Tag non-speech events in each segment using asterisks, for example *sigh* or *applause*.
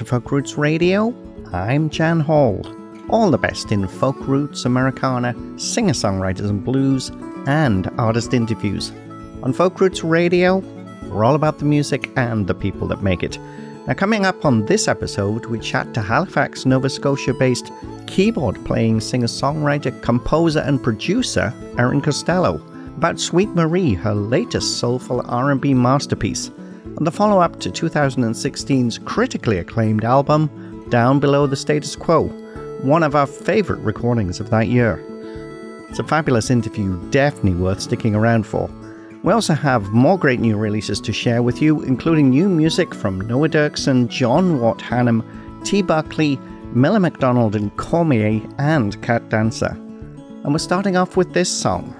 To Folk Roots Radio. I'm Jan Hall. All the best in folk roots, Americana, singer songwriters and blues, and artist interviews. On Folk Roots Radio, we're all about the music and the people that make it. Now, coming up on this episode, we chat to Halifax, Nova Scotia based keyboard playing singer songwriter, composer, and producer Erin Costello about Sweet Marie, her latest soulful R&B masterpiece, and the follow-up to 2016's critically acclaimed album Down Below the Status Quo, one of our favorite recordings of that year. It's a fabulous interview, definitely worth sticking around for. We also have more great new releases to share with you, including new music from Noah Derksen, John Wort Hannam, T. Buckley, Miller MacDonald and Cormier, and Cat Dancer. And we're starting off with this song.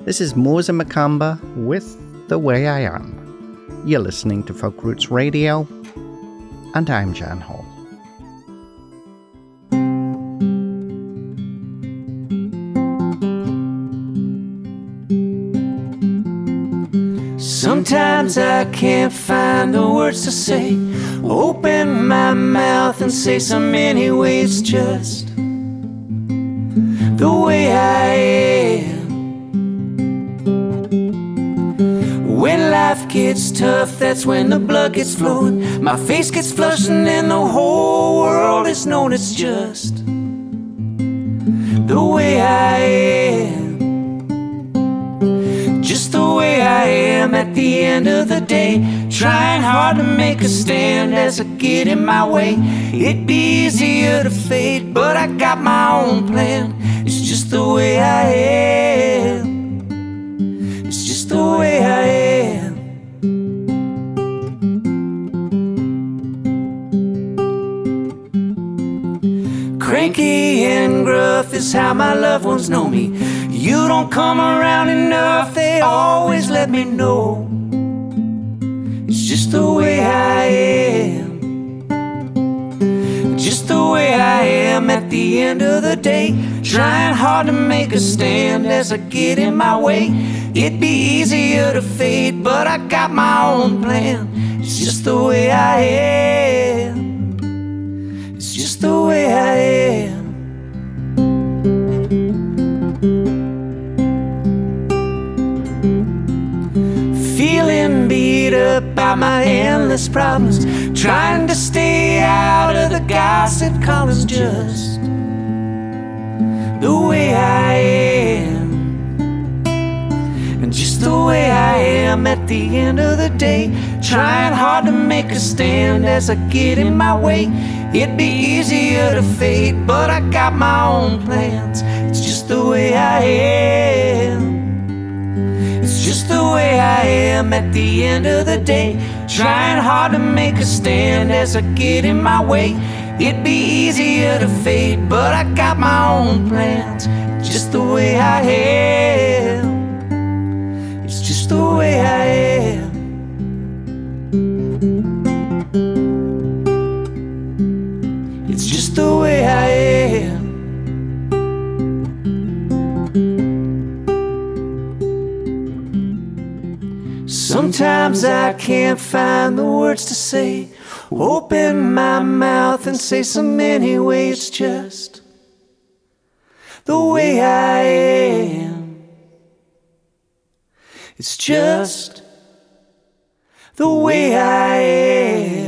This is Moza Makamba with The Way I Am. You're listening to Folk Roots Radio, and I'm Jan Hall. Sometimes I can't find the words to say. Open my mouth and say so many ways, just the way I am. Life gets tough, that's when the blood gets flowing. My face gets flushing, and the whole world is known. It's just the way I am. Just the way I am at the end of the day. Trying hard to make a stand as I get in my way. It'd be easier to fade, but I got my own plan. It's just the way I am. It's just the way I am. Cranky and gruff is how my loved ones know me. You don't come around enough, they always let me know. It's just the way I am. Just the way I am at the end of the day. Trying hard to make a stand as I get in my way. It'd be easier to fade, but I got my own plan. It's just the way I am. The way I am. Feeling beat up by my endless problems. Trying to stay out of the gossip columns. Just the way I am. And just the way I am at the end of the day. Trying hard to make a stand as I get in my way. It'd be easier to fade, but I got my own plans. It's just the way I am. It's just the way I am at the end of the day. Trying hard to make a stand as I get in my way. It'd be easier to fade, but I got my own plans. Just the way I am. Sometimes I can't find the words to say. Open my mouth and say so many ways. Just the way I am. It's just the way I am.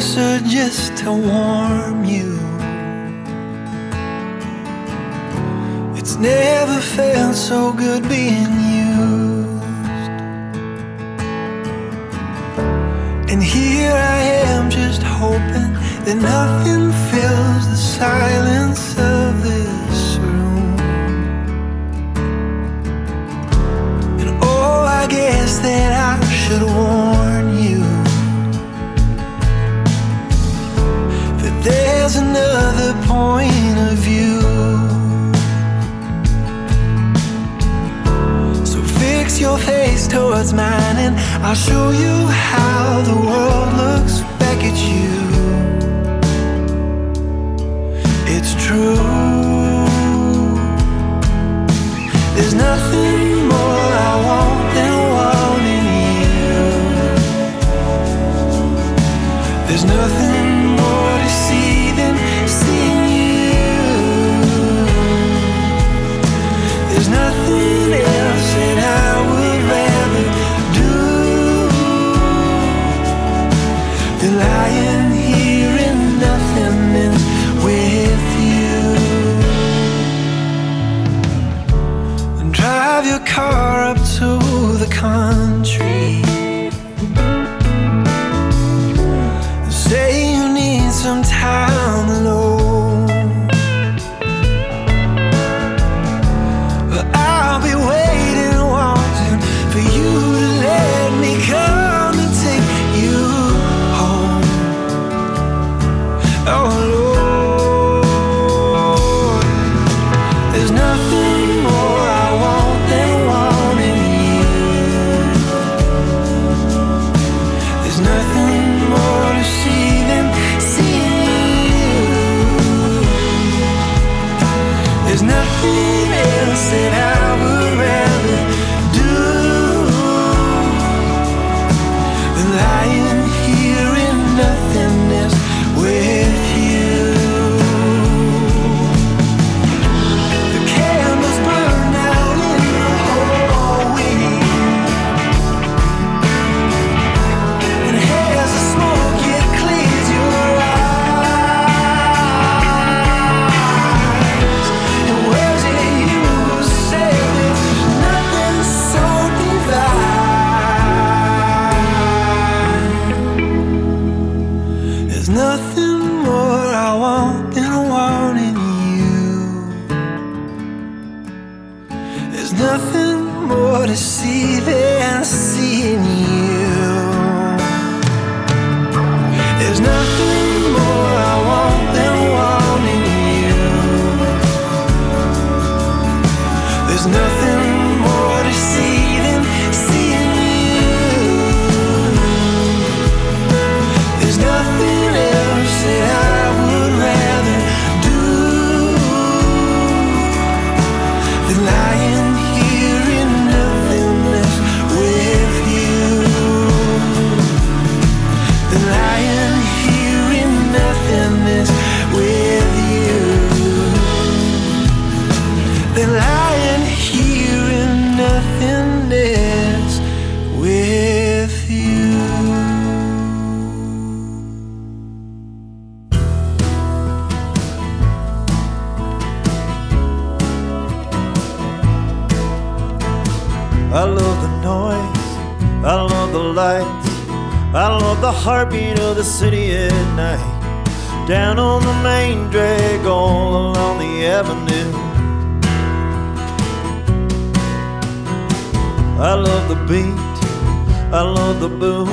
Closer just to warm you. It's never felt so good being used. And here I am just hoping that nothing fills the silence of this room. And oh, I guess that I should warn there's another point of view. So fix your face towards mine, and I'll show you how the world looks back at you. It's true. There's nothing more I want more I want than wanting you. There's nothing more to see than seeing you. The heartbeat of the city at night. Down on the main drag, all along the avenue. I love the beat, I love the boom,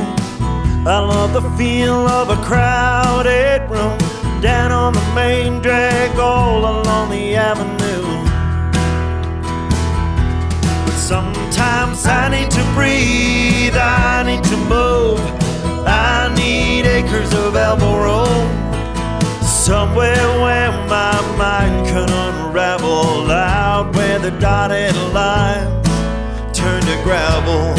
I love the feel of a crowded room. Down on the main drag, all along the avenue. But sometimes I need to breathe, I need to move, I need acres of elbow. Somewhere where my mind can unravel out where the dotted lines turn to gravel.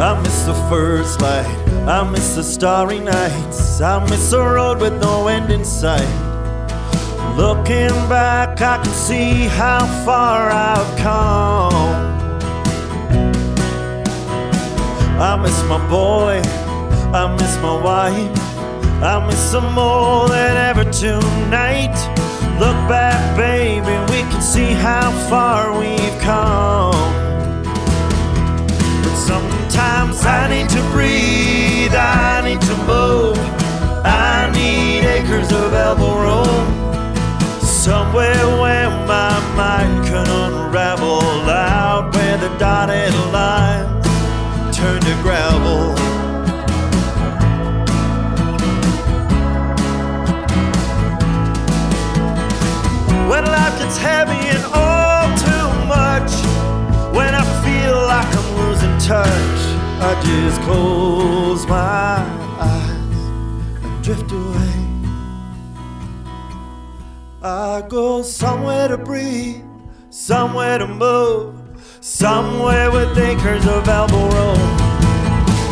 I miss the first light. I miss the starry nights. I miss a road with no end in sight. Looking back, I can see how far I've come. I miss my boy. I miss my wife. I miss them more than ever tonight. Look back, baby, we can see how far we've come. But sometimes I need to breathe, I need to move, I need acres of elbow room somewhere where my mind can unravel out where the dotted lines turn to gravel. When life gets heavy and all too much, when I feel like I'm losing touch, I just close my eyes and drift away. I go somewhere to breathe, somewhere to move, somewhere with acres of elbow room,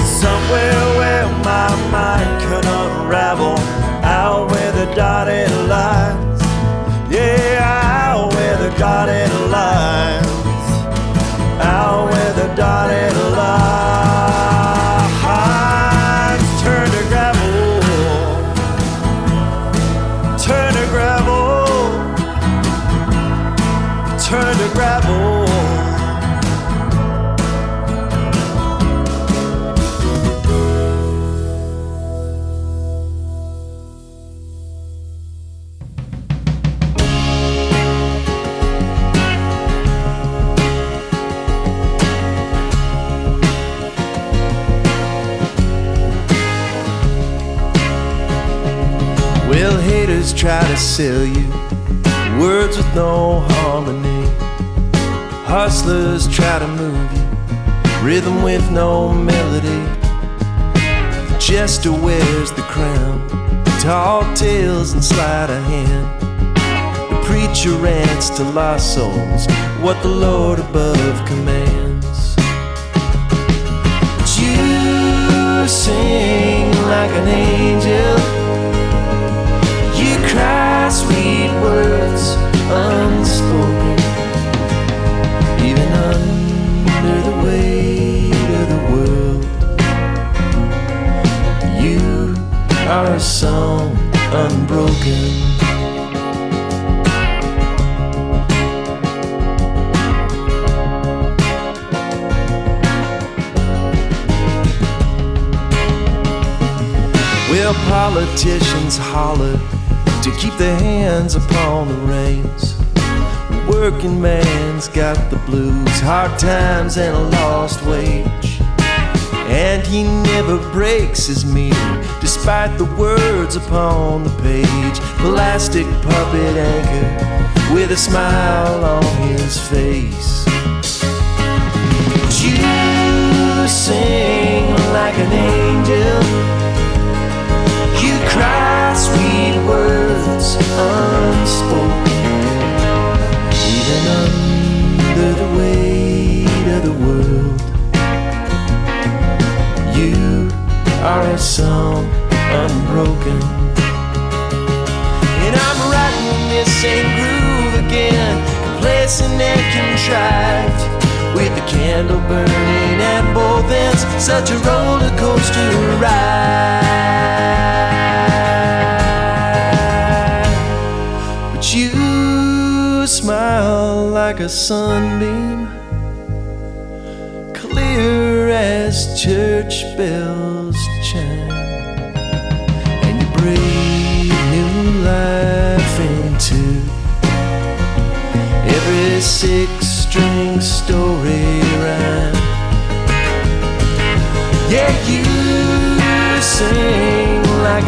somewhere where my mind can unravel, out where the dotted lines, yeah, out where the dotted lines, out where the dotted lines try to sell you words with no harmony. Hustlers try to move you, rhythm with no melody. Jester wears the crown, tall tales and sleight of hand. The preacher rants to lost souls what the Lord above commands. But you sing like an angel. Song unbroken. Well, politicians holler to keep their hands upon the reins. Working man's got the blues, hard times, and a lost wage. And he never breaks his meter, despite the words upon the page. Plastic puppet anchor with a smile on his face. But you sing like an angel. Candle burning at both ends, such a roller coaster ride. But you smile like a sunbeam, clear as church bells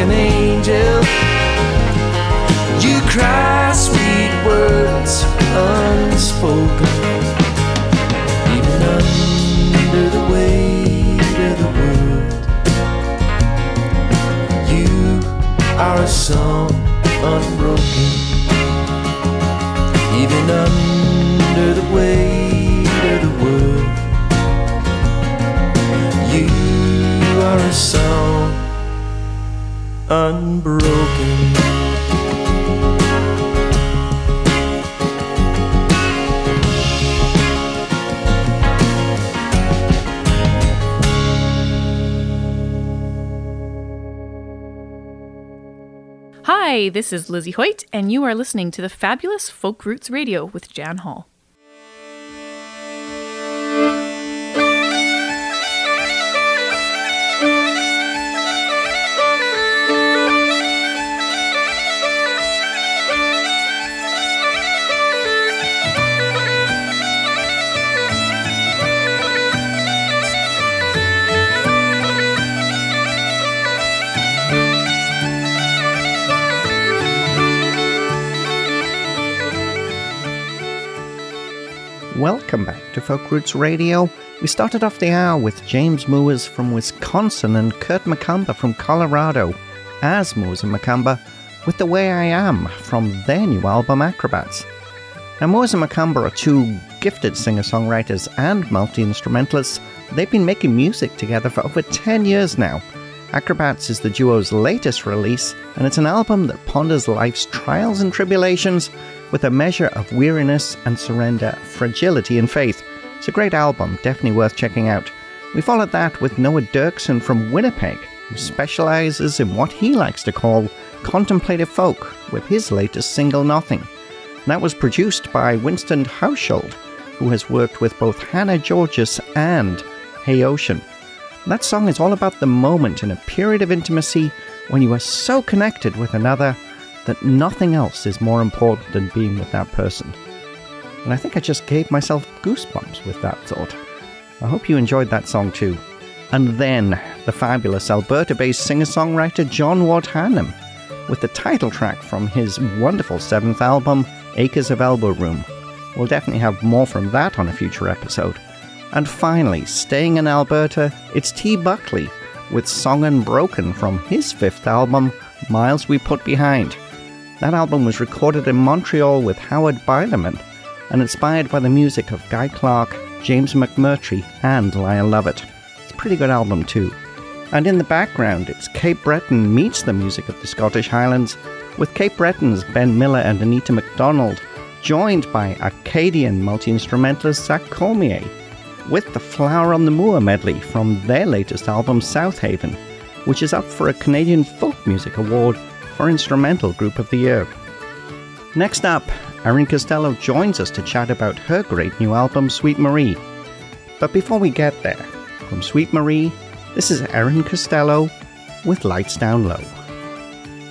an angel. Unbroken. Hi, this is Lizzie Hoyt, and you are listening to the fabulous Folk Roots Radio with Jan Hall. Welcome back to Folk Roots Radio. We started off the hour with James Moors from Wisconsin and Kurt McCumber from Colorado, as Moors and McCumber with The Way I Am from their new album Acrobats. Now, Moors and McCumber are two gifted singer songwriters and multi instrumentalists. They've been making music together for over 10 years now. Acrobats is the duo's latest release, and it's an album that ponders life's trials and tribulations with a measure of weariness and surrender, fragility and faith. It's a great album, definitely worth checking out. We followed that with Noah Derksen from Winnipeg, who specializes in what he likes to call contemplative folk with his latest single Nothing. that was produced by Winston Hauschild, who has worked with both Hannah Georgas and Hey Ocean. that song is all about the moment in a period of intimacy when you are so connected with another that nothing else is more important than being with that person. And I think I just gave myself goosebumps with that thought. I hope you enjoyed that song too. And then the fabulous Alberta based singer songwriter John Wort Hannam with the title track from his wonderful seventh album, Acres of Elbow Room. We'll definitely have more from that on a future episode. And finally, staying in Alberta, it's T. Buckley with Song Unbroken from his fifth album, Miles We Put Behind. That album was recorded in Montreal with Howard Bilerman and inspired by the music of Guy Clark, James McMurtry, and Lyle Lovett. It's a pretty good album, too. And in the background, it's Cape Breton meets the music of the Scottish Highlands, with Cape Breton's Ben Miller and Anita MacDonald, joined by Acadian multi instrumentalist Zach Cormier, with the Flower on the Moor medley from their latest album, South Haven, which is up for a Canadian Folk Music Award for Instrumental Group of the Year. Next up, Erin Costello joins us to chat about her great new album, Sweet Marie. But before we get there, from Sweet Marie, this is Erin Costello with Lights Down Low.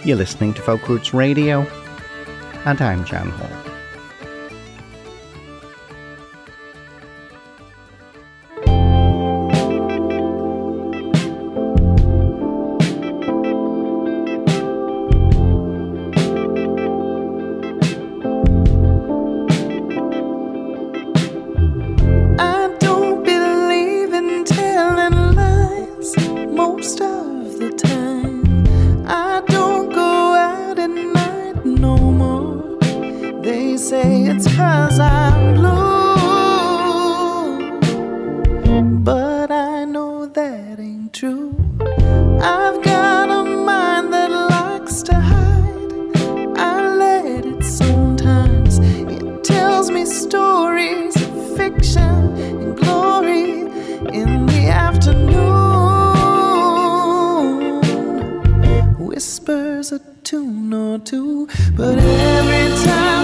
You're listening to Folk Roots Radio, and I'm Jan Hall. But every time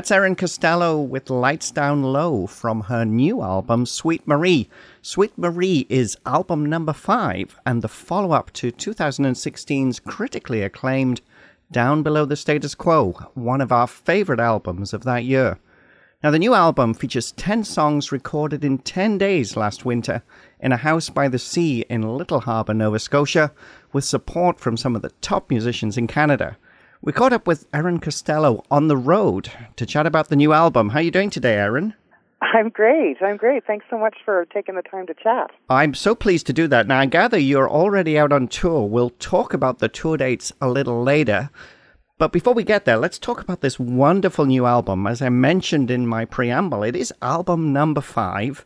That's Erin Costello with Lights Down Low from her new album, Sweet Marie. Sweet Marie is album number five and the follow up to 2016's critically acclaimed Down Below the Status Quo, one of our favorite albums of that year. Now, the new album features 10 songs recorded in 10 days last winter in a house by the sea in Little Harbour, Nova Scotia, with support from some of the top musicians in Canada. We caught up with Erin Costello on the road to chat about the new album. How are you doing today, Erin? I'm great. I'm great. Thanks so much for taking the time to chat. I'm so pleased to do that. Now, I gather you're already out on tour. We'll talk about the tour dates a little later. But before we get there, let's talk about this wonderful new album. As I mentioned in my preamble, it is album number five.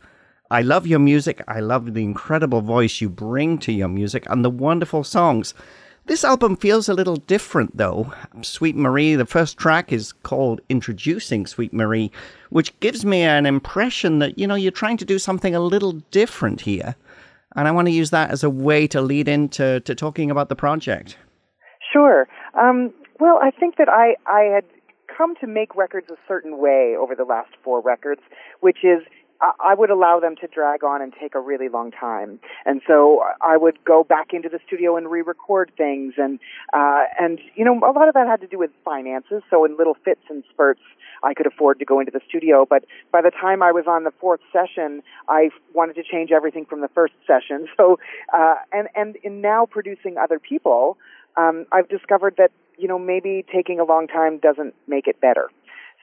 I love your music. I love the incredible voice you bring to your music and the wonderful songs. This album feels a little different, though. Sweet Marie, the first track is called Introducing Sweet Marie, which gives me an impression that, you know, you're trying to do something a little different here. And I want to use that as a way to lead into to talking about the project. Sure. Um, well, I think that I, I had come to make records a certain way over the last four records, which is I would allow them to drag on and take a really long time. And so I would go back into the studio and re-record things. And, uh, and, you know, a lot of that had to do with finances. So in little fits and spurts, I could afford to go into the studio. But by the time I was on the fourth session, I wanted to change everything from the first session. *laughs* So, uh, and, and in now producing other people, um, I've discovered that, you know, maybe taking a long time doesn't make it better.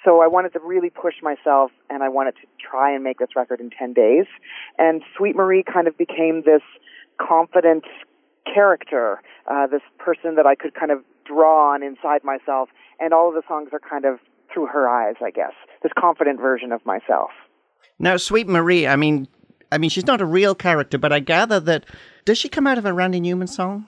So I wanted to really push myself and I wanted to try and make this record in 10 days. And Sweet Marie kind of became this confident character, uh, this person that I could kind of draw on inside myself. And all of the songs are kind of through her eyes, I guess. This confident version of myself. Now, Sweet Marie, I mean, I mean, she's not a real character, but I gather that does she come out of a Randy Newman song?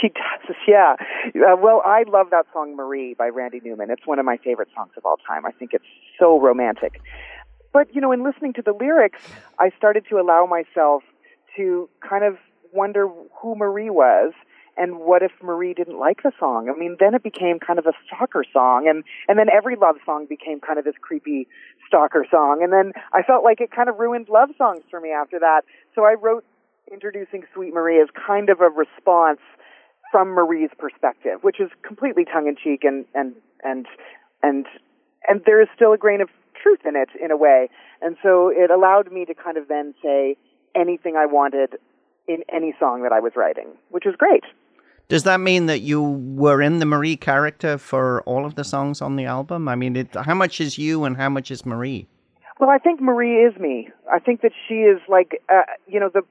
She does, yeah. Uh, well, I love that song Marie by Randy Newman. It's one of my favorite songs of all time. I think it's so romantic. But, you know, in listening to the lyrics, I started to allow myself to kind of wonder who Marie was and what if Marie didn't like the song? I mean, then it became kind of a stalker song, and and then every love song became kind of this creepy stalker song, and then I felt like it kind of ruined love songs for me after that. So I wrote introducing Sweet Marie as kind of a response from Marie's perspective, which is completely tongue in cheek and and and and and there is still a grain of truth in it in a way. And so it allowed me to kind of then say anything I wanted in any song that I was writing, which was great. Does that mean that you were in the Marie character for all of the songs on the album? I mean, it, how much is you and how much is Marie? Well, I think Marie is me. I think that she is like, uh, you know, the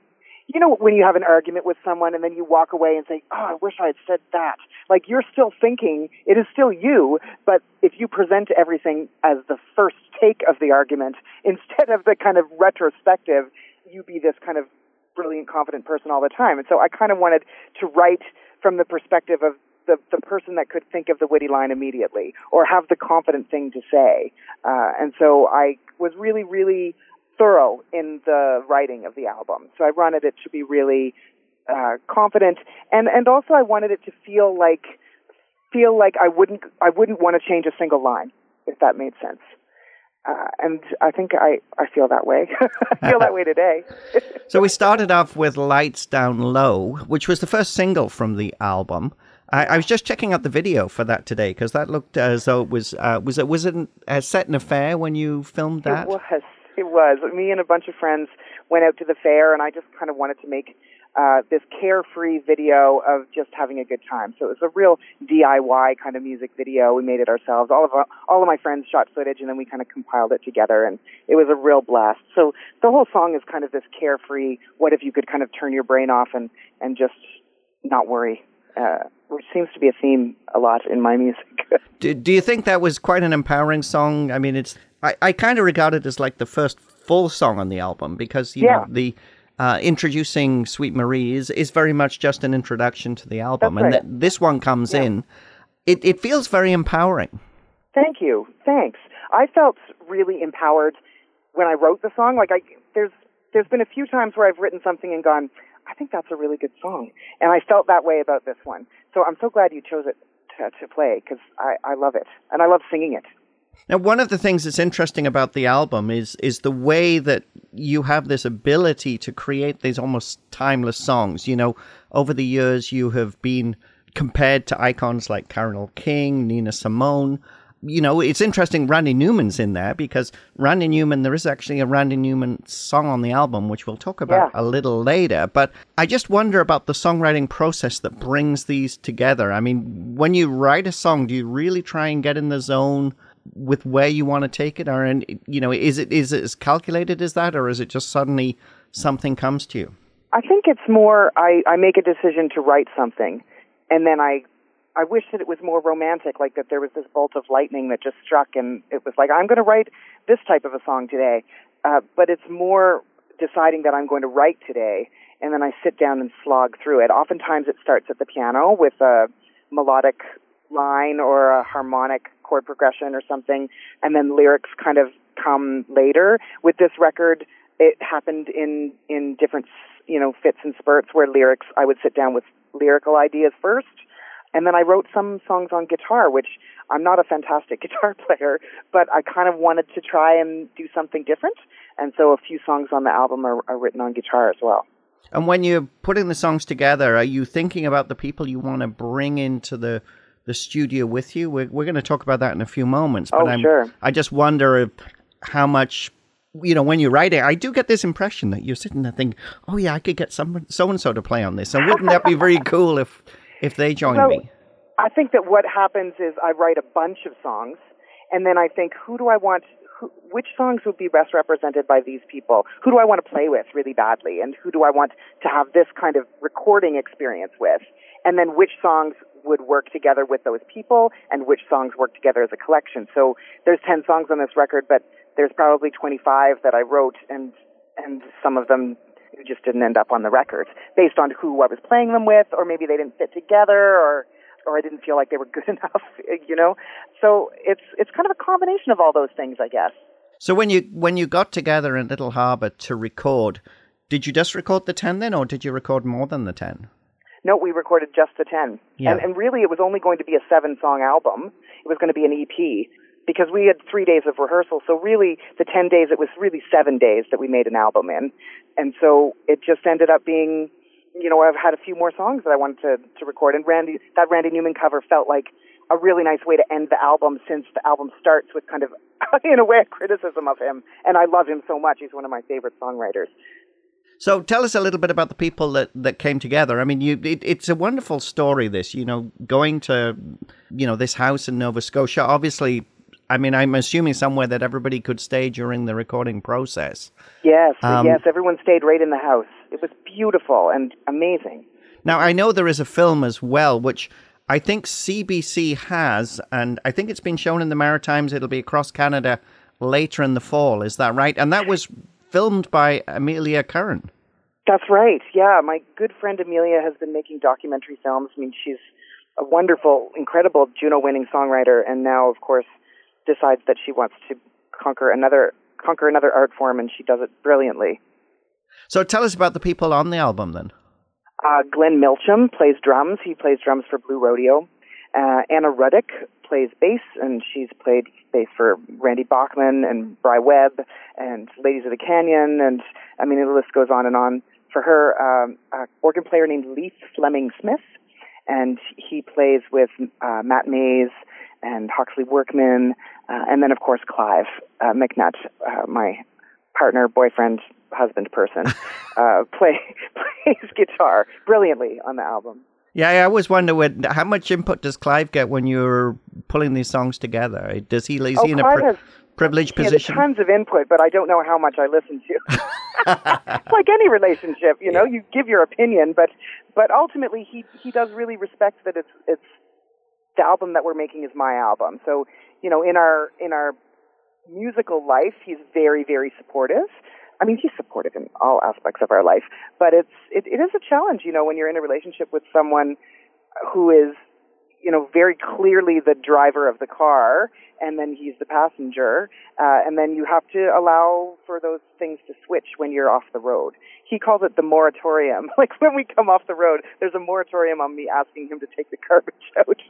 you know when you have an argument with someone and then you walk away and say, "Oh, I wish I had said that." Like you're still thinking, it is still you, but if you present everything as the first take of the argument *laughs* instead of the kind of retrospective, you be this kind of brilliant, confident person all the time. And so I kind of wanted to write from the perspective of the, the person that could think of the witty line immediately or have the confident thing to say. Uh, and so I was really, really thorough in the writing of the album. So I wanted it to be really uh, confident, and and also I wanted it to feel like feel like I wouldn't I wouldn't want to change a single line, if that made sense. Uh, and I think I, I feel that way. *laughs* I feel that way today. *laughs* so we started off with Lights Down Low, which was the first single from the album. I, I was just checking out the video for that today because that looked as though it was uh, was it was it a set in a fair when you filmed that? It was it was. Me and a bunch of friends went out to the fair, and I just kind of wanted to make uh, this carefree video of just having a good time. So it was a real DIY kind of music video. We made it ourselves. All of our, all of my friends shot footage, and then we kind of compiled it together, and it was a real blast. So the whole song is kind of this carefree. What if you could kind of turn your brain off and and just not worry? Uh, which seems to be a theme a lot in my music. *laughs* do, do you think that was quite an empowering song? I mean, it's I, I kind of regard it as like the first full song on the album because you yeah. know the uh, introducing Sweet Marie is, is very much just an introduction to the album, and th- this one comes yeah. in. It it feels very empowering. Thank you, thanks. I felt really empowered when I wrote the song. Like I there's there's been a few times where I've written something and gone, I think that's a really good song, and I felt that way about this one. So I'm so glad you chose it to, to play because I I love it and I love singing it. Now, one of the things that's interesting about the album is is the way that you have this ability to create these almost timeless songs. You know, over the years, you have been compared to icons like Carole King, Nina Simone. You know, it's interesting. Randy Newman's in there because Randy Newman. There is actually a Randy Newman song on the album, which we'll talk about Yeah. a little later. But I just wonder about the songwriting process that brings these together. I mean, when you write a song, do you really try and get in the zone? with where you want to take it or and you know is it is it as calculated as that or is it just suddenly something comes to you I think it's more I, I make a decision to write something and then I I wish that it was more romantic, like that there was this bolt of lightning that just struck and it was like, I'm gonna write this type of a song today. Uh, but it's more deciding that I'm going to write today and then I sit down and slog through it. Oftentimes it starts at the piano with a melodic line or a harmonic chord progression or something, and then lyrics kind of come later. With this record, it happened in in different you know fits and spurts where lyrics I would sit down with lyrical ideas first, and then I wrote some songs on guitar, which I'm not a fantastic *laughs* guitar player, but I kind of wanted to try and do something different, and so a few songs on the album are, are written on guitar as well. and when you're putting the songs together are you thinking about the people you want to bring into the the studio with you we're, we're going to talk about that in a few moments but Oh, I'm, sure. i just wonder if, how much you know when you write it i do get this impression that you're sitting there thinking oh yeah i could get some so and so to play on this and wouldn't that be very cool if if they join me I think that what happens is I write a bunch of songs, and then I think, who do I want? Who, which songs would be best represented by these people? Who do I want to play with really badly, and who do I want to have this kind of recording experience with? And then which songs would work together with those people, and which songs work together as a collection? So there's ten songs on this record, but there's probably 25 that I wrote, and and some of them just didn't end up on the records based on who I was playing them with, or maybe they didn't fit together, or or I didn't feel like they were *laughs* good enough, you know. So it's it's kind of a combination of all those things, I guess. So when you when you got together in Little Harbour to record, did you just record the ten then, or did you record more than the ten? No, we recorded just the ten, Yeah. and, and really it was only going to be a seven-song album. It was going to be an EP because we had three days of rehearsal. So really, the ten days it was really seven days that we made an album in, and so it just ended up being you know, I've had a few more songs that I wanted to, to record, and Randy, that Randy Newman cover felt like a really nice way to end the album since the album starts with kind of, *laughs* in a way, a criticism of him. And I love him so much. He's one of my favorite songwriters. So tell us a little bit about the people that, that came together. I mean, you it, it's a wonderful story. This, you know, going to, you know, this house in Nova Scotia. Obviously, I mean, I'm assuming somewhere that everybody could stay during the recording process. Yes, Um, yes, everyone stayed right in the house. It was beautiful and amazing. Now, I know there is a film as well, which I think CBC has, and I think it's been shown in the Maritimes. It'll be across Canada later in the fall. Is that right? And that was filmed by Amelia Curran. That's right. Yeah, my good friend Amelia has been making documentary films. I mean, she's a wonderful, incredible Juno-winning songwriter, and now, of course, decides that she wants to conquer another conquer another art form, and she does it brilliantly. So tell us about the people on the album then. Uh, Glenn Milchem plays drums. He plays drums for Blue Rodeo. Uh, Anna Ruddick plays bass, and she's played bass for Randy Bachman and Bry Webb and Ladies of the Canyon, and I mean the list goes on and on. For her, um, a organ player named Leith Fleming Smith, and he plays with uh, Matt Mays and Hawksley Workman, uh, and then of course Clive uh, McNutt, uh, my partner, boyfriend, husband person, *laughs* uh, play *laughs* plays guitar brilliantly on the album. Yeah, I always wonder when, how much input does Clive get when you're pulling these songs together? Does he is Oh, he in a Clive pri- has- privileged He has position? tons of input, but I don't know how much I listen to. *laughs* like any relationship, you know, you give your opinion, but but ultimately he he does really respect that it's it's the album that we're making is my album. So, you know, in our in our musical life, he's very very supportive. I mean, he's supportive in all aspects of our life, but it's it, it is a challenge, you know, when you're in a relationship with someone who is you know, very clearly the driver of the car, and then he's the passenger, uh, and then you have to allow for those things to switch when you're off the road. He calls it the moratorium. *laughs* Like when we come off the road, there's a moratorium on me asking him to take the garbage out.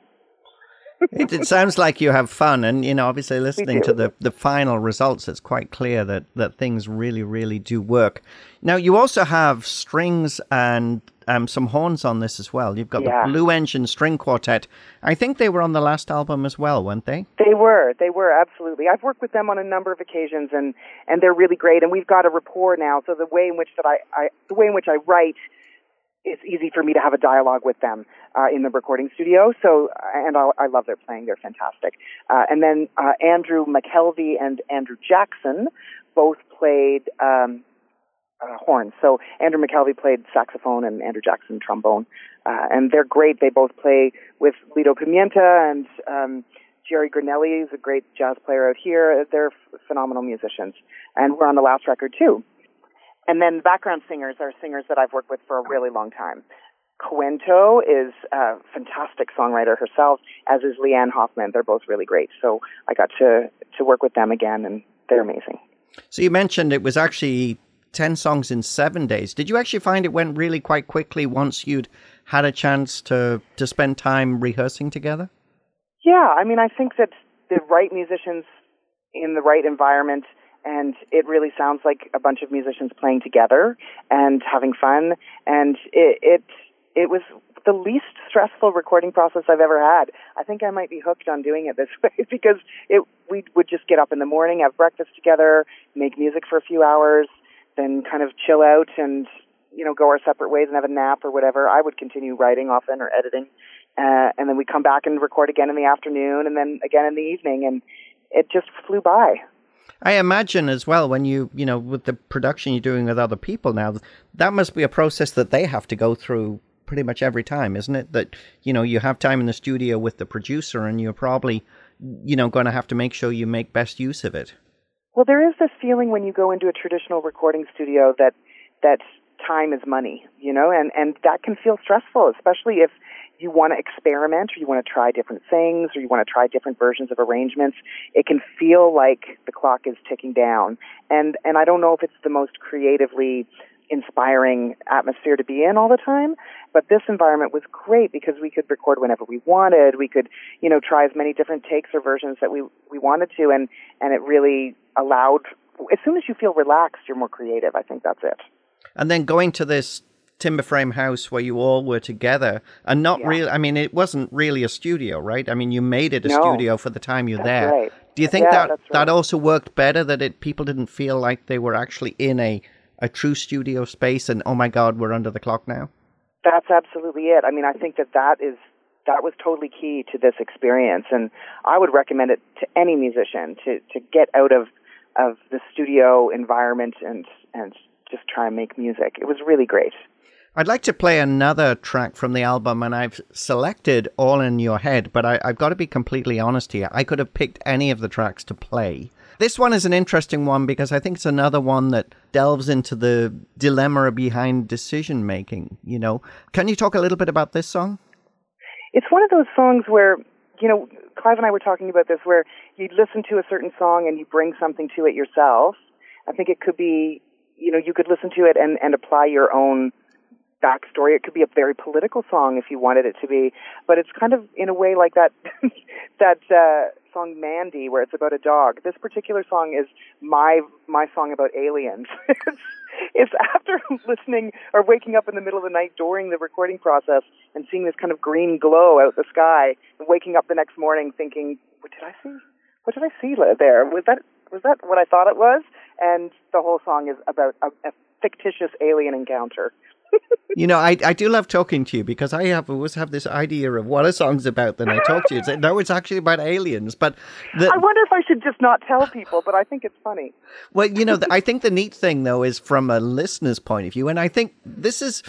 It, it sounds like you have fun, and you know, obviously, listening to the, the final results, it's quite clear that that things really, really do work. Now, you also have strings and um, some horns on this as well. You've got Yeah. the Blue Engine String Quartet. I think they were on the last album as well, weren't they? They were, they were absolutely. I've worked with them on a number of occasions, and and they're really great. And we've got a rapport now. So the way in which that I, I the way in which I write, it's easy for me to have a dialogue with them uh, in the recording studio. So and I, I love their playing; they're fantastic. Uh, and then uh, Andrew McKelvey and Andrew Jackson both played. Um, uh, horns. So Andrew McKelvey played saxophone and Andrew Jackson trombone, uh, and they're great. They both play with Lido Pimienta and um, Jerry Granelli is a great jazz player out here. They're f- phenomenal musicians, and we're on the last record too. And then background singers are singers that I've worked with for a really long time. Cuento is a fantastic songwriter herself, as is Leanne Hoffman. They're both really great. So I got to to work with them again, and they're amazing. So you mentioned it was actually 10 songs in seven days. Did you actually find it went really quite quickly once you'd had a chance to, to spend time rehearsing together? Yeah, I mean, I think that the right musicians in the right environment, and it really sounds like a bunch of musicians playing together and having fun, and it it it was the least stressful recording process I've ever had. I think I might be hooked on doing it this *laughs* way because it we would just get up in the morning, have breakfast together, make music for a few hours, then kind of chill out and you know go our separate ways and have a nap or whatever. I would continue writing often or editing, uh, and then we come back and record again in the afternoon and then again in the evening, and it just flew by. I imagine as well when you, you know, with the production you're doing with other people now, that must be a process that they have to go through pretty much every time, isn't it? That, you know, you have time in the studio with the producer and you're probably, you know, going to have to make sure you make best use of it. Well, there is this feeling when you go into a traditional recording studio that that time is money, you know, and and that can feel stressful, especially if you want to experiment or you want to try different things or you want to try different versions of arrangements. It can feel like the clock is ticking down, and and I don't know if it's the most creatively inspiring atmosphere to be in all the time. But this environment was great because we could record whenever we wanted. We could, you know, try as many different takes or versions that we we wanted to, and and it really allowed. As soon as you feel relaxed, you're more creative. I think that's it. And then going to this timber frame house where you all were together and not Yeah. really, I mean, it wasn't really a studio, right? I mean, you made it a No. studio for the time you're That's there. right. Do you think Yeah, that that's that also worked better that it people didn't feel like they were actually in a, a true studio space and oh my god, we're under the clock now? That's absolutely it. I mean, I think that that is that was totally key to this experience, and I would recommend it to any musician to to get out of of the studio environment and and just try and make music. It was really great. I'd like to play another track from the album, and I've selected All in Your Head, but I, I've got to be completely honest here. I could have picked any of the tracks to play. This one is an interesting one because I think it's another one that delves into the dilemma behind decision making. You know, can you talk a little bit about this song? It's one of those songs where, you know, Clive and I were talking about this, where you listen to a certain song and you bring something to it yourself. I think it could be, you know, you could listen to it and, and apply your own backstory. It could be a very political song if you wanted it to be, but it's kind of in a way like that *laughs* that uh, song Mandy, where it's about a dog. This particular song is my my song about aliens. *laughs* it's, it's after *laughs* listening or waking up in the middle of the night during the recording process and seeing this kind of green glow out the sky, and waking up the next morning thinking, "What did I see? What did I see there? Was that was that what I thought it was?" And the whole song is about a, a fictitious alien encounter. You know, I, I do love talking to you because I have always have this idea of what a song's about. Then I talk to you and no, it's actually about aliens. But the, I wonder if I should just not tell people, but I think it's funny. Well, you know, th- I think the neat thing though is from a listener's point of view, and I think this is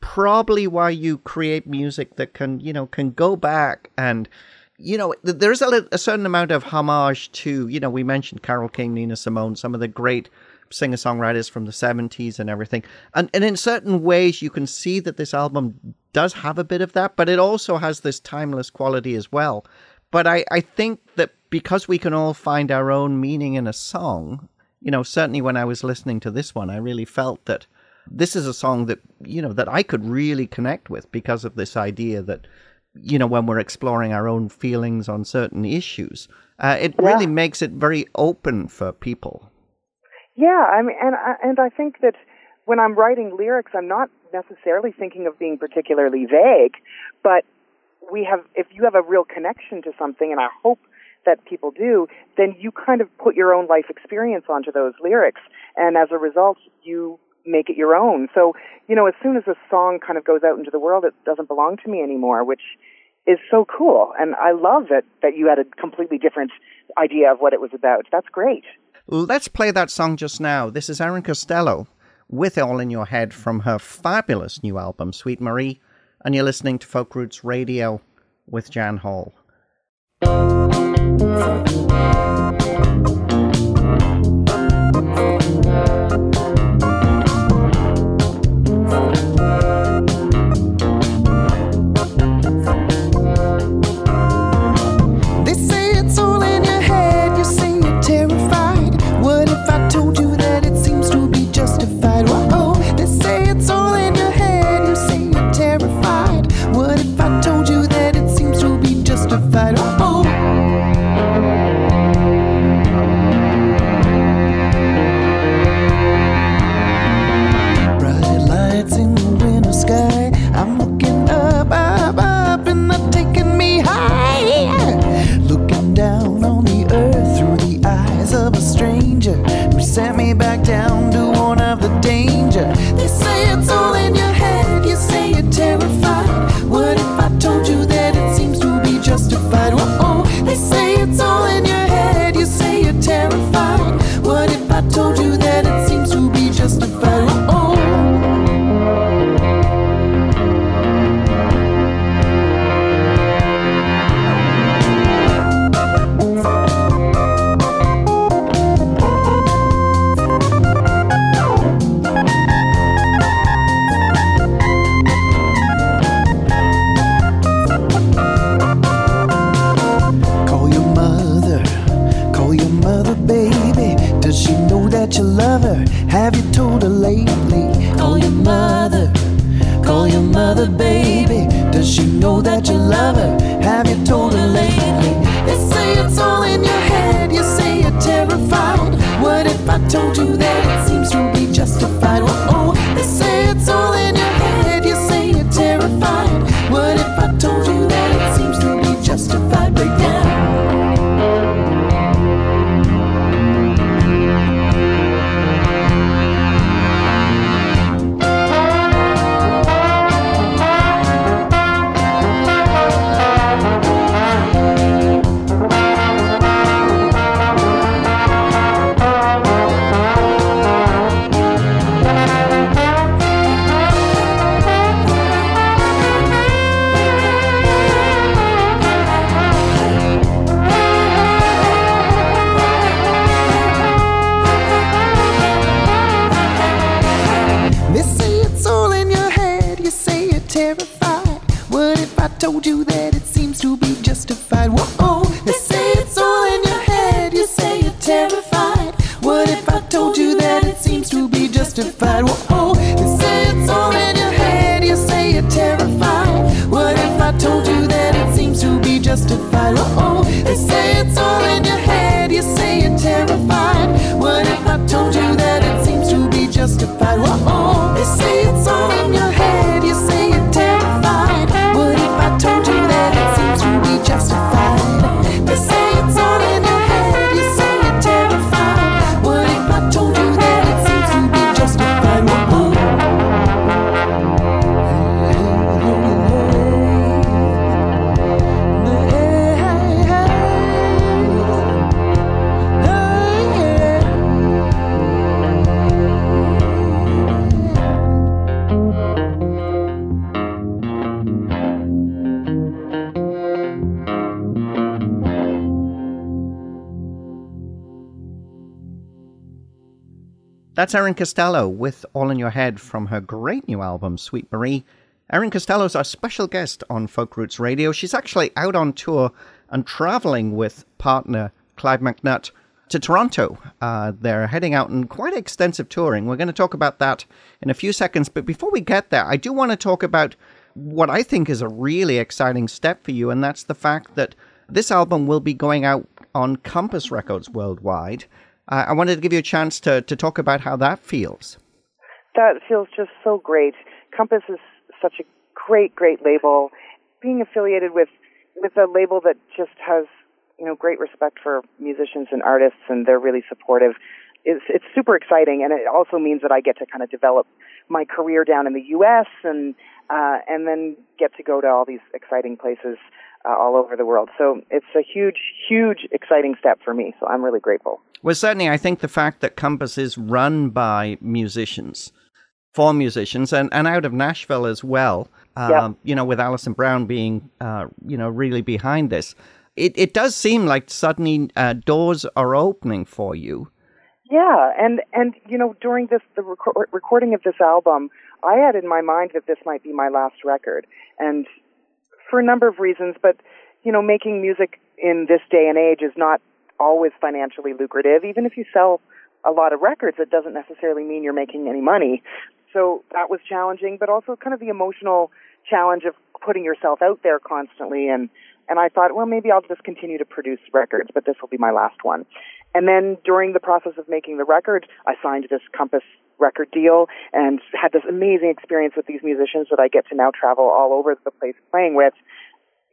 probably why you create music that can, you know, can go back and, you know, there's a, a certain amount of homage to, you know, we mentioned Carole King, Nina Simone, some of the great singer songwriters from the 70s and everything. And, and in certain ways, you can see that this album does have a bit of that, but it also has this timeless quality as well. But I, I think that because we can all find our own meaning in a song, you know, certainly when I was listening to this one, I really felt that this is a song that, you know, that I could really connect with because of this idea that you know, when we're exploring our own feelings on certain issues. Uh, it really makes it very open for people. Yeah, I mean, and I- and I think that when I'm writing lyrics, I'm not necessarily thinking of being particularly vague, but we have if you have a real connection to something, and I hope that people do, then you kind of put your own life experience onto those lyrics, and as a result, you make it your own. So, you know, as soon as a song kind of goes out into the world, it doesn't belong to me anymore, which is so cool. And I love that that you had a completely different idea of what it was about. That's great. Let's play that song just now. This is Erin Costello with All in Your Head from her fabulous new album, Sweet Marie. And you're listening to Folk Roots Radio with Jan Hall. That's Erin Costello with All in Your Head from her great new album, Sweet Marie. Erin Costello's our special guest on Folk Roots Radio. She's actually out on tour and traveling with partner Clive McNutt to Toronto. Uh, they're heading out on quite extensive touring. We're going to talk about that in a few seconds. But before we get there, I do want to talk about what I think is a really exciting step for you, and that's the fact that this album will be going out on Compass Records worldwide. I wanted to give you a chance to, to talk about how that feels. That feels just so great. Compass is such a great, great label. Being affiliated with with a label that just has you know great respect for musicians and artists, and they're really supportive. It's it's super exciting, and it also means that I get to kind of develop my career down in the U.S. and uh, and then get to go to all these exciting places uh, all over the world. So it's a huge, huge, exciting step for me. So I'm really grateful. Well, certainly, I think the fact that Compass is run by musicians, for musicians, and, and out of Nashville as well, um, Yeah. you know, with Alison Brown being, uh, you know, really behind this, it, it does seem like suddenly uh, doors are opening for you. Yeah, and and you know during this the reco- recording of this album, I had in my mind that this might be my last record, and for a number of reasons. But you know, making music in this day and age is not always financially lucrative. Even if you sell a lot of records, it doesn't necessarily mean you're making any money. So that was challenging, but also kind of the emotional challenge of putting yourself out there constantly and and I thought, well, maybe I'll just continue to produce records, but this will be my last one. And then during the process of making the record, I signed this Compass record deal and had this amazing experience with these musicians that I get to now travel all over the place playing with.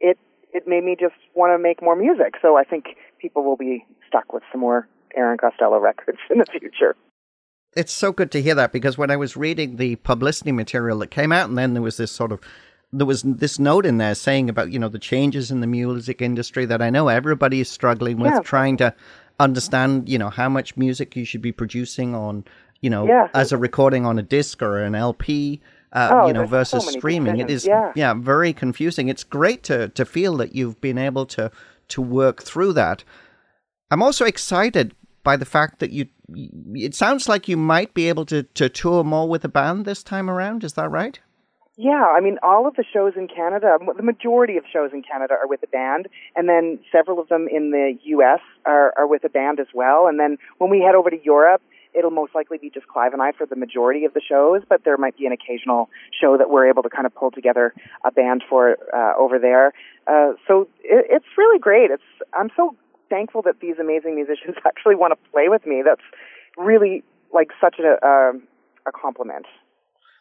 It it made me just want to make more music. So I think people will be stuck with some more Erin Costello records *laughs* in the future. It's so good to hear that because when I was reading the publicity material that came out, and then there was this sort of there was this note in there saying about you know the changes in the music industry that I know everybody is struggling with, Yeah. trying to understand you know how much music you should be producing on you know Yeah. as a recording on a disc or an LP. Uh, Oh, you know, so versus many streaming, it is decisions, yeah. very confusing. It's great to to feel that you've been able to to work through that. I'm also excited by the fact that you. It sounds like you might be able to to tour more with the band this time around. Is that right? Yeah, I mean, all of the shows in Canada, the majority of shows in Canada are with a band, and then several of them in the U.S. are, are with a band as well. And then when we head over to Europe, it'll most likely be just Clive and I for the majority of the shows, but there might be an occasional show that we're able to kind of pull together a band for uh, over there. Uh, so it, it's really great. It's I'm so thankful that these amazing musicians *laughs* actually want to play with me. That's really like such a uh, a compliment.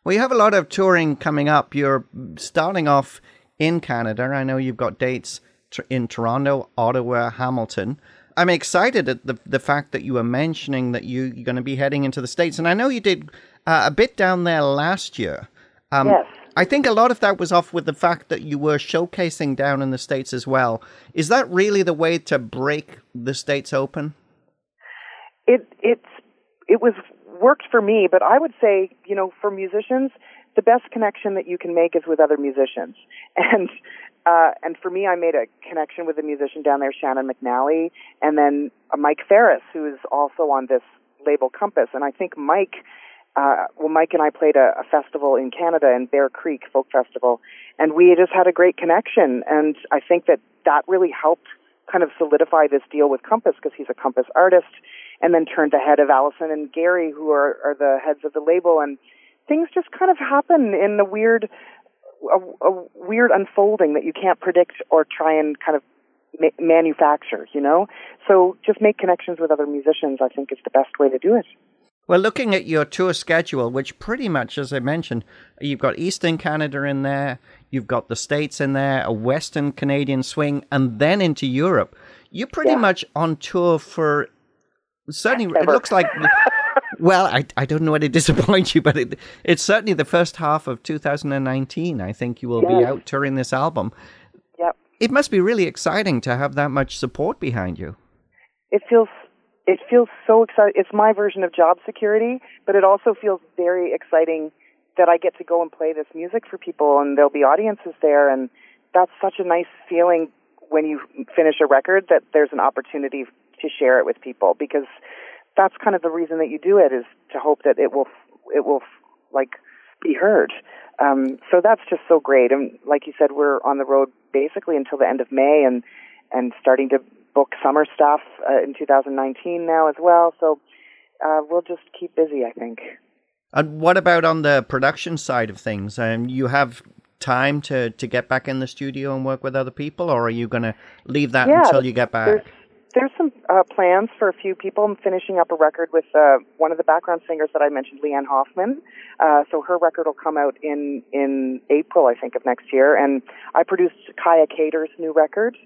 Well, you have a lot of touring coming up. You're starting off in Canada. I know you've got dates in Toronto, Ottawa, Hamilton. I'm excited at the the fact that you were mentioning that you, you're going to be heading into the states, and I know you did uh, a bit down there last year. Um, Yes. I think a lot of that was off with the fact that you were showcasing down in the states as well. Is that really the way to break the states open? it it's it was worked for me, but I would say, you know, for musicians, the best connection that you can make is with other musicians. *laughs* And uh and for me I made a connection with a musician down there, Shannon McNally, and then uh, Mike Farris, who is also on this label Compass. And I think Mike uh, well, Mike and I played a, a festival in Canada in Bear Creek Folk Festival, and we just had a great connection. And I think that that really helped kind of solidify this deal with Compass because he's a Compass artist, and then turned the head of Alison and Garry, who are, are the heads of the label, and things just kind of happen in the weird, a, a weird unfolding that you can't predict or try and kind of ma- manufacture. You know, so just make connections with other musicians. I think is the best way to do it. Well, looking at your tour schedule, which pretty much, as I mentioned, you've got Eastern Canada in there, you've got the States in there, a Western Canadian swing, and then into Europe. You're pretty Yeah. much on tour for certainly, it looks like. *laughs* Well, I, I don't know how to disappoint you, but it, it's certainly the first half of 2019. I think you will be out touring this album. Yep. It must be really exciting to have that much support behind you. it feels it feels so exciting. It's my version of job security, but it also feels very exciting that I get to go and play this music for people, and there'll be audiences there, and that's such a nice feeling when you finish a record that there's an opportunity to share it with people because that's kind of the reason that you do it is to hope that it will it will like be heard. Um, so that's just so great. And like you said, we're on the road basically until the end of May, and and starting to book summer stuff uh, in 2019 now as well. So uh, we'll just keep busy, I think. And what about on the production side of things? Um, you have time to to get back in the studio and work with other people, or are you going to leave that Yeah, until you get back? There's there's some uh, plans for a few people. I'm finishing up a record with uh, one of the background singers that I mentioned, Leanne Hoffman. Uh, so her record will come out in in April, I think, of next year. And I produced Kaia Kater's new record,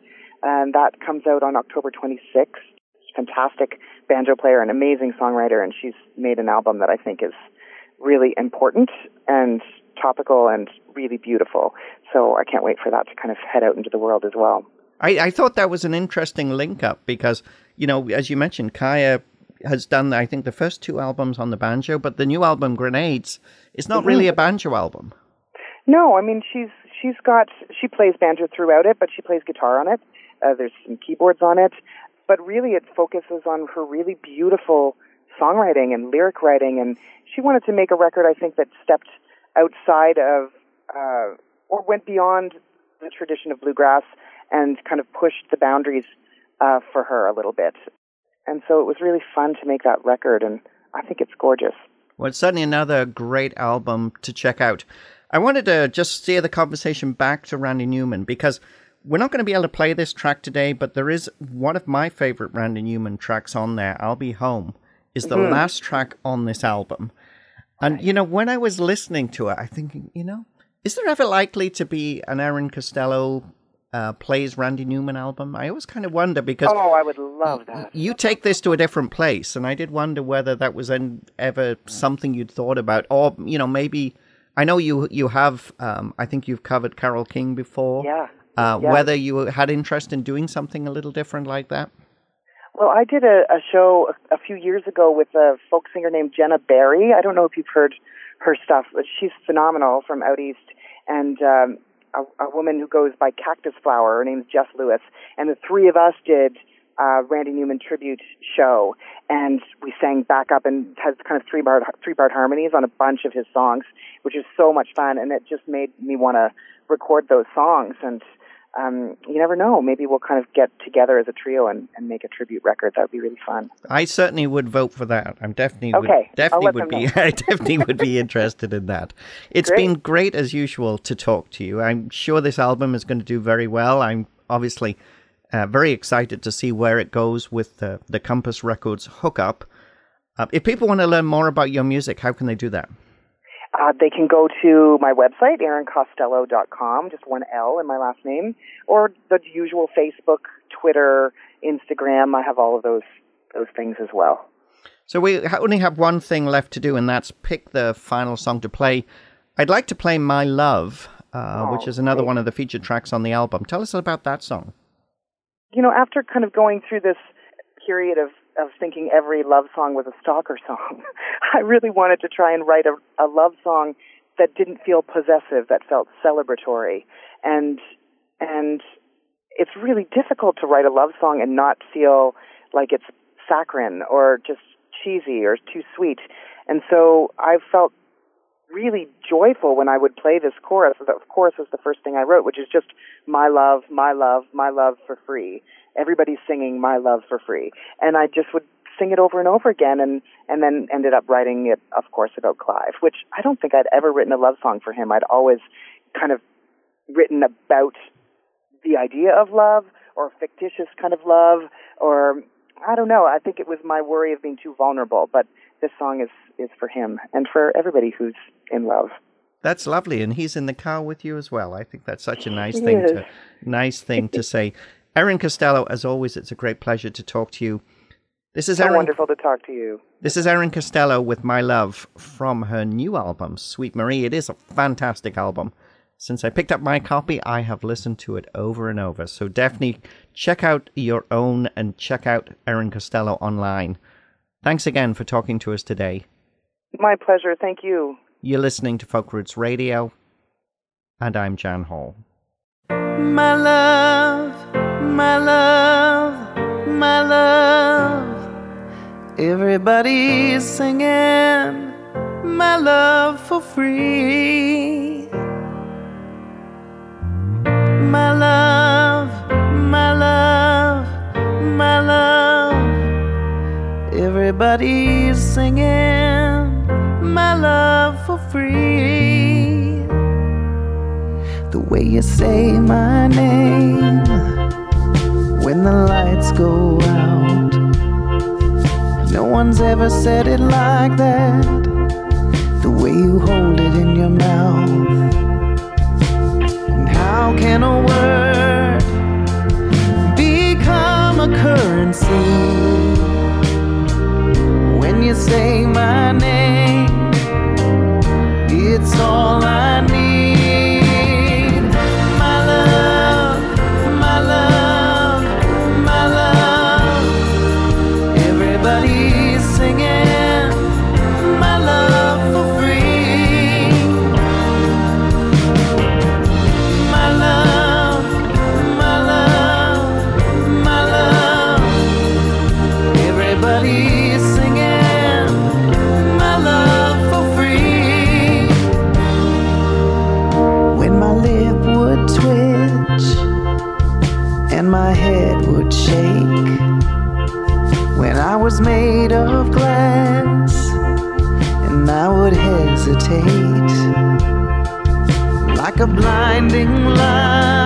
and that comes out on October 26th. Fantastic banjo player and amazing songwriter, and she's made an album that I think is really important and topical and really beautiful. So I can't wait for that to kind of head out into the world as well. I, I thought that was an interesting link up because, you know, as you mentioned, Kaia has done, I think, the first two albums on the banjo, but the new album, Grenades, is not really a banjo album. No, I mean she's she's got she plays banjo throughout it, but she plays guitar on it. Uh, there's some keyboards on it, but really it focuses on her really beautiful songwriting and lyric writing. And she wanted to make a record, I think, that stepped outside of uh, or went beyond the tradition of bluegrass and kind of pushed the boundaries uh, for her a little bit. And so it was really fun to make that record, and I think it's gorgeous. Well, it's certainly another great album to check out. I wanted to just steer the conversation back to Randy Newman because we're not going to be able to play this track today, but there is one of my favorite Randy Newman tracks on there, I'll Be Home, is the last track on this album. And, you know, when I was listening to it, I thinking, you know, is there ever likely to be an Erin Costello uh, plays Randy Newman album? I always kind of wonder because Oh, I would love that. you take this to a different place, and I did wonder whether that was an, ever something you'd thought about, or you know, maybe I know you you have. Um, I think you've covered Carole King before. Yeah. Uh, Yeah. Whether you had interest in doing something a little different like that. Well, I did a, a show a, a few years ago with a folk singer named Jenna Barry. I don't know if you've heard her stuff, but she's phenomenal from out east. And um, a, a woman who goes by Cactus Flower. Her name's Jess Lewis. And the three of us did uh, Randy Newman tribute show, and we sang backup and had kind of three part three part harmonies on a bunch of his songs, which is so much fun. And it just made me want to record those songs and um, you never know. Maybe we'll kind of get together as a trio and, and make a tribute record. That would be really fun. I certainly would vote for that. I'm definitely Okay, would, definitely would be. *laughs* I definitely would be interested in that. It's Great. been great as usual to talk to you. I'm sure this album is going to do very well. I'm obviously uh, very excited to see where it goes with the the Compass Records hookup. Uh, if people want to learn more about your music, how can they do that? Uh, they can go to my website, erincostello.com, just one L in my last name, or the usual Facebook, Twitter, Instagram. I have all of those those things as well. So we only have one thing left to do, and that's pick the final song to play. I'd like to play "My Love," uh, which Oh, is another great. one of the featured tracks on the album. Tell us about that song. you know, after kind of going through this period of, of thinking every love song was a stalker song, *laughs* I really wanted to try and write a, a love song that didn't feel possessive, that felt celebratory. And, and it's really difficult to write a love song and not feel like it's saccharine or just cheesy or too sweet. And so I felt really joyful when I would play this chorus. The chorus was the first thing I wrote, which is just my love, my love, my love for free. Everybody's singing my love for free. And I just would sing it over and over again and, and then ended up writing it, of course, about Clive, which I don't think I'd ever written a love song for him. I'd always kind of written about the idea of love or fictitious kind of love or I don't know. I think it was my worry of being too vulnerable, but this song is is for him and for everybody who's in love. That's lovely, and he's in the car with you as well. I think that's such a nice He thing is. to *laughs* nice thing to say. Erin Costello, as always, it's a great pleasure to talk to you. This is So Erin. wonderful to talk to you. This is Erin Costello with "My Love" from her new album, Sweet Marie. It is a fantastic album. Since I picked up my copy, I have listened to it over and over. So definitely check out your own and check out Erin Costello online. Thanks again for talking to us today. My pleasure. Thank you. You're listening to Folk Roots Radio, and I'm Jan Hall. My love, my love, my love. Everybody's singing my love for free. My love, Everybody's singing my love for free. The way you say my name when the lights go out. No one's ever said it like that. The way you hold it in your mouth. And how can a word become a currency you say my name? It's all I need. Like a blinding light,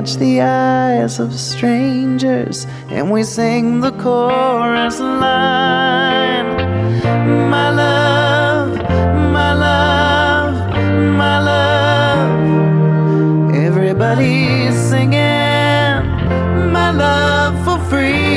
catch the eyes of strangers, and we sing the chorus line. My love, my love, my love. Everybody's singing my love for free.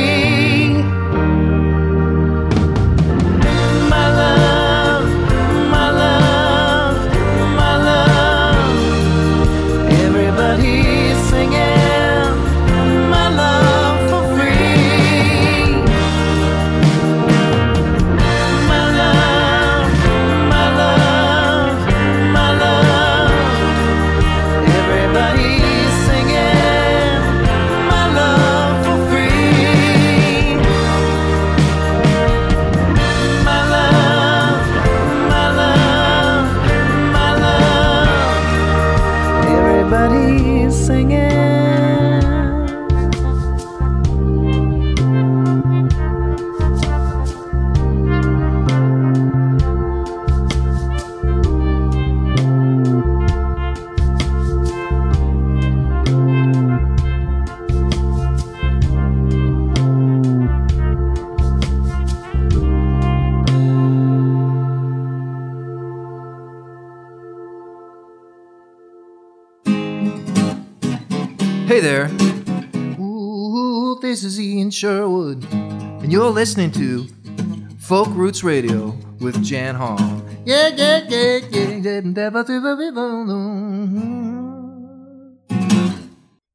Sherwood, and you're listening to Folk Roots Radio with Jan Hall. Yeah, yeah, yeah, yeah,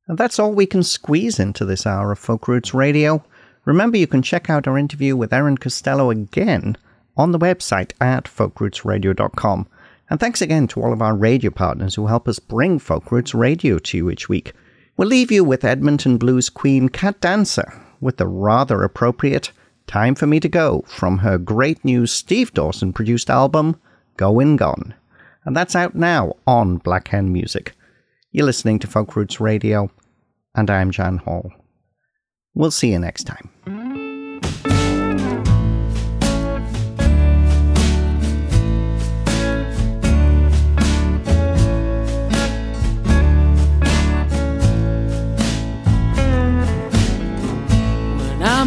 And that's all we can squeeze into this hour of Folk Roots Radio. Remember, you can check out our interview with Erin Costello again on the website at folkrootsradio.com. And thanks again to all of our radio partners who help us bring Folk Roots Radio to you each week. We'll leave you with Edmonton Blues Queen Kat Danser with the rather appropriate Time for Me to Go from her great new Steve Dawson produced album, Goin' Gone. And that's out now on Black Hen Music. You're listening to Folk Roots Radio, and I'm Jan Hall. We'll see you next time.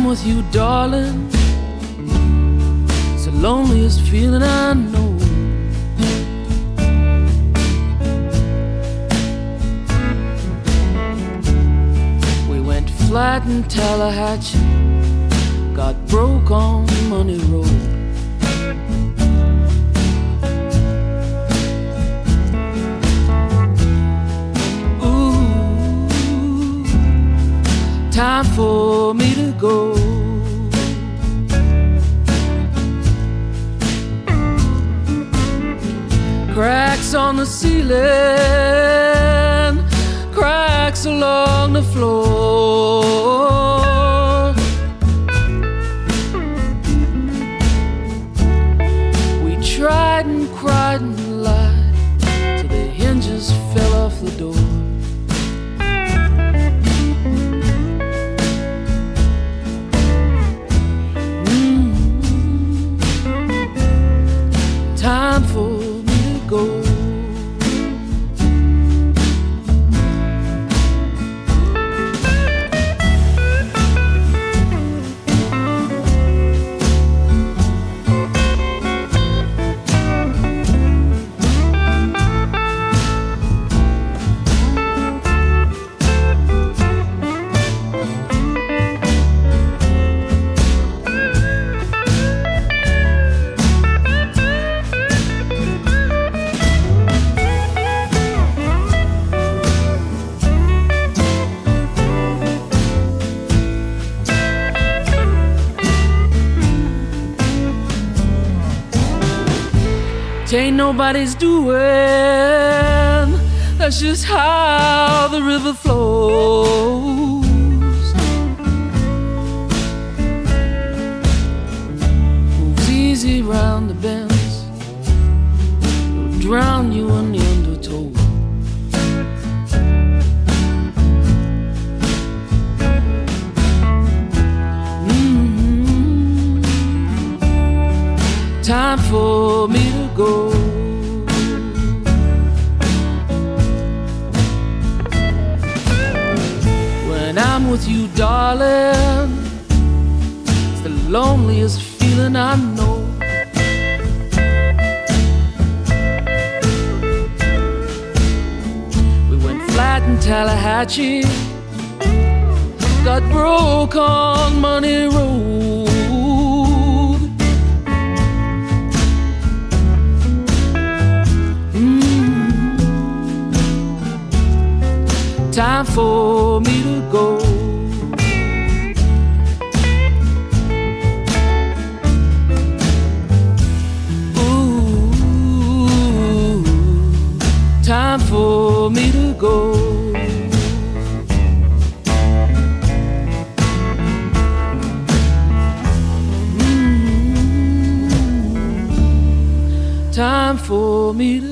I'm with you, darling, it's the loneliest feeling I know. We went flat in Tallahatchie, got broke on Money Road. Time for me to go. Cracks on the ceiling, cracks along the floor. Nobody's doing. That's just how the river flows. Moves easy round the bends. It'll drown you in the undertow. Mm. Time for me to go. I'm with you, darling, it's the loneliest feeling I know. We went flat in Tallahatchie, got broke on Money Road. Time for me to go. Ooh, time for me to go. Mm, time for me to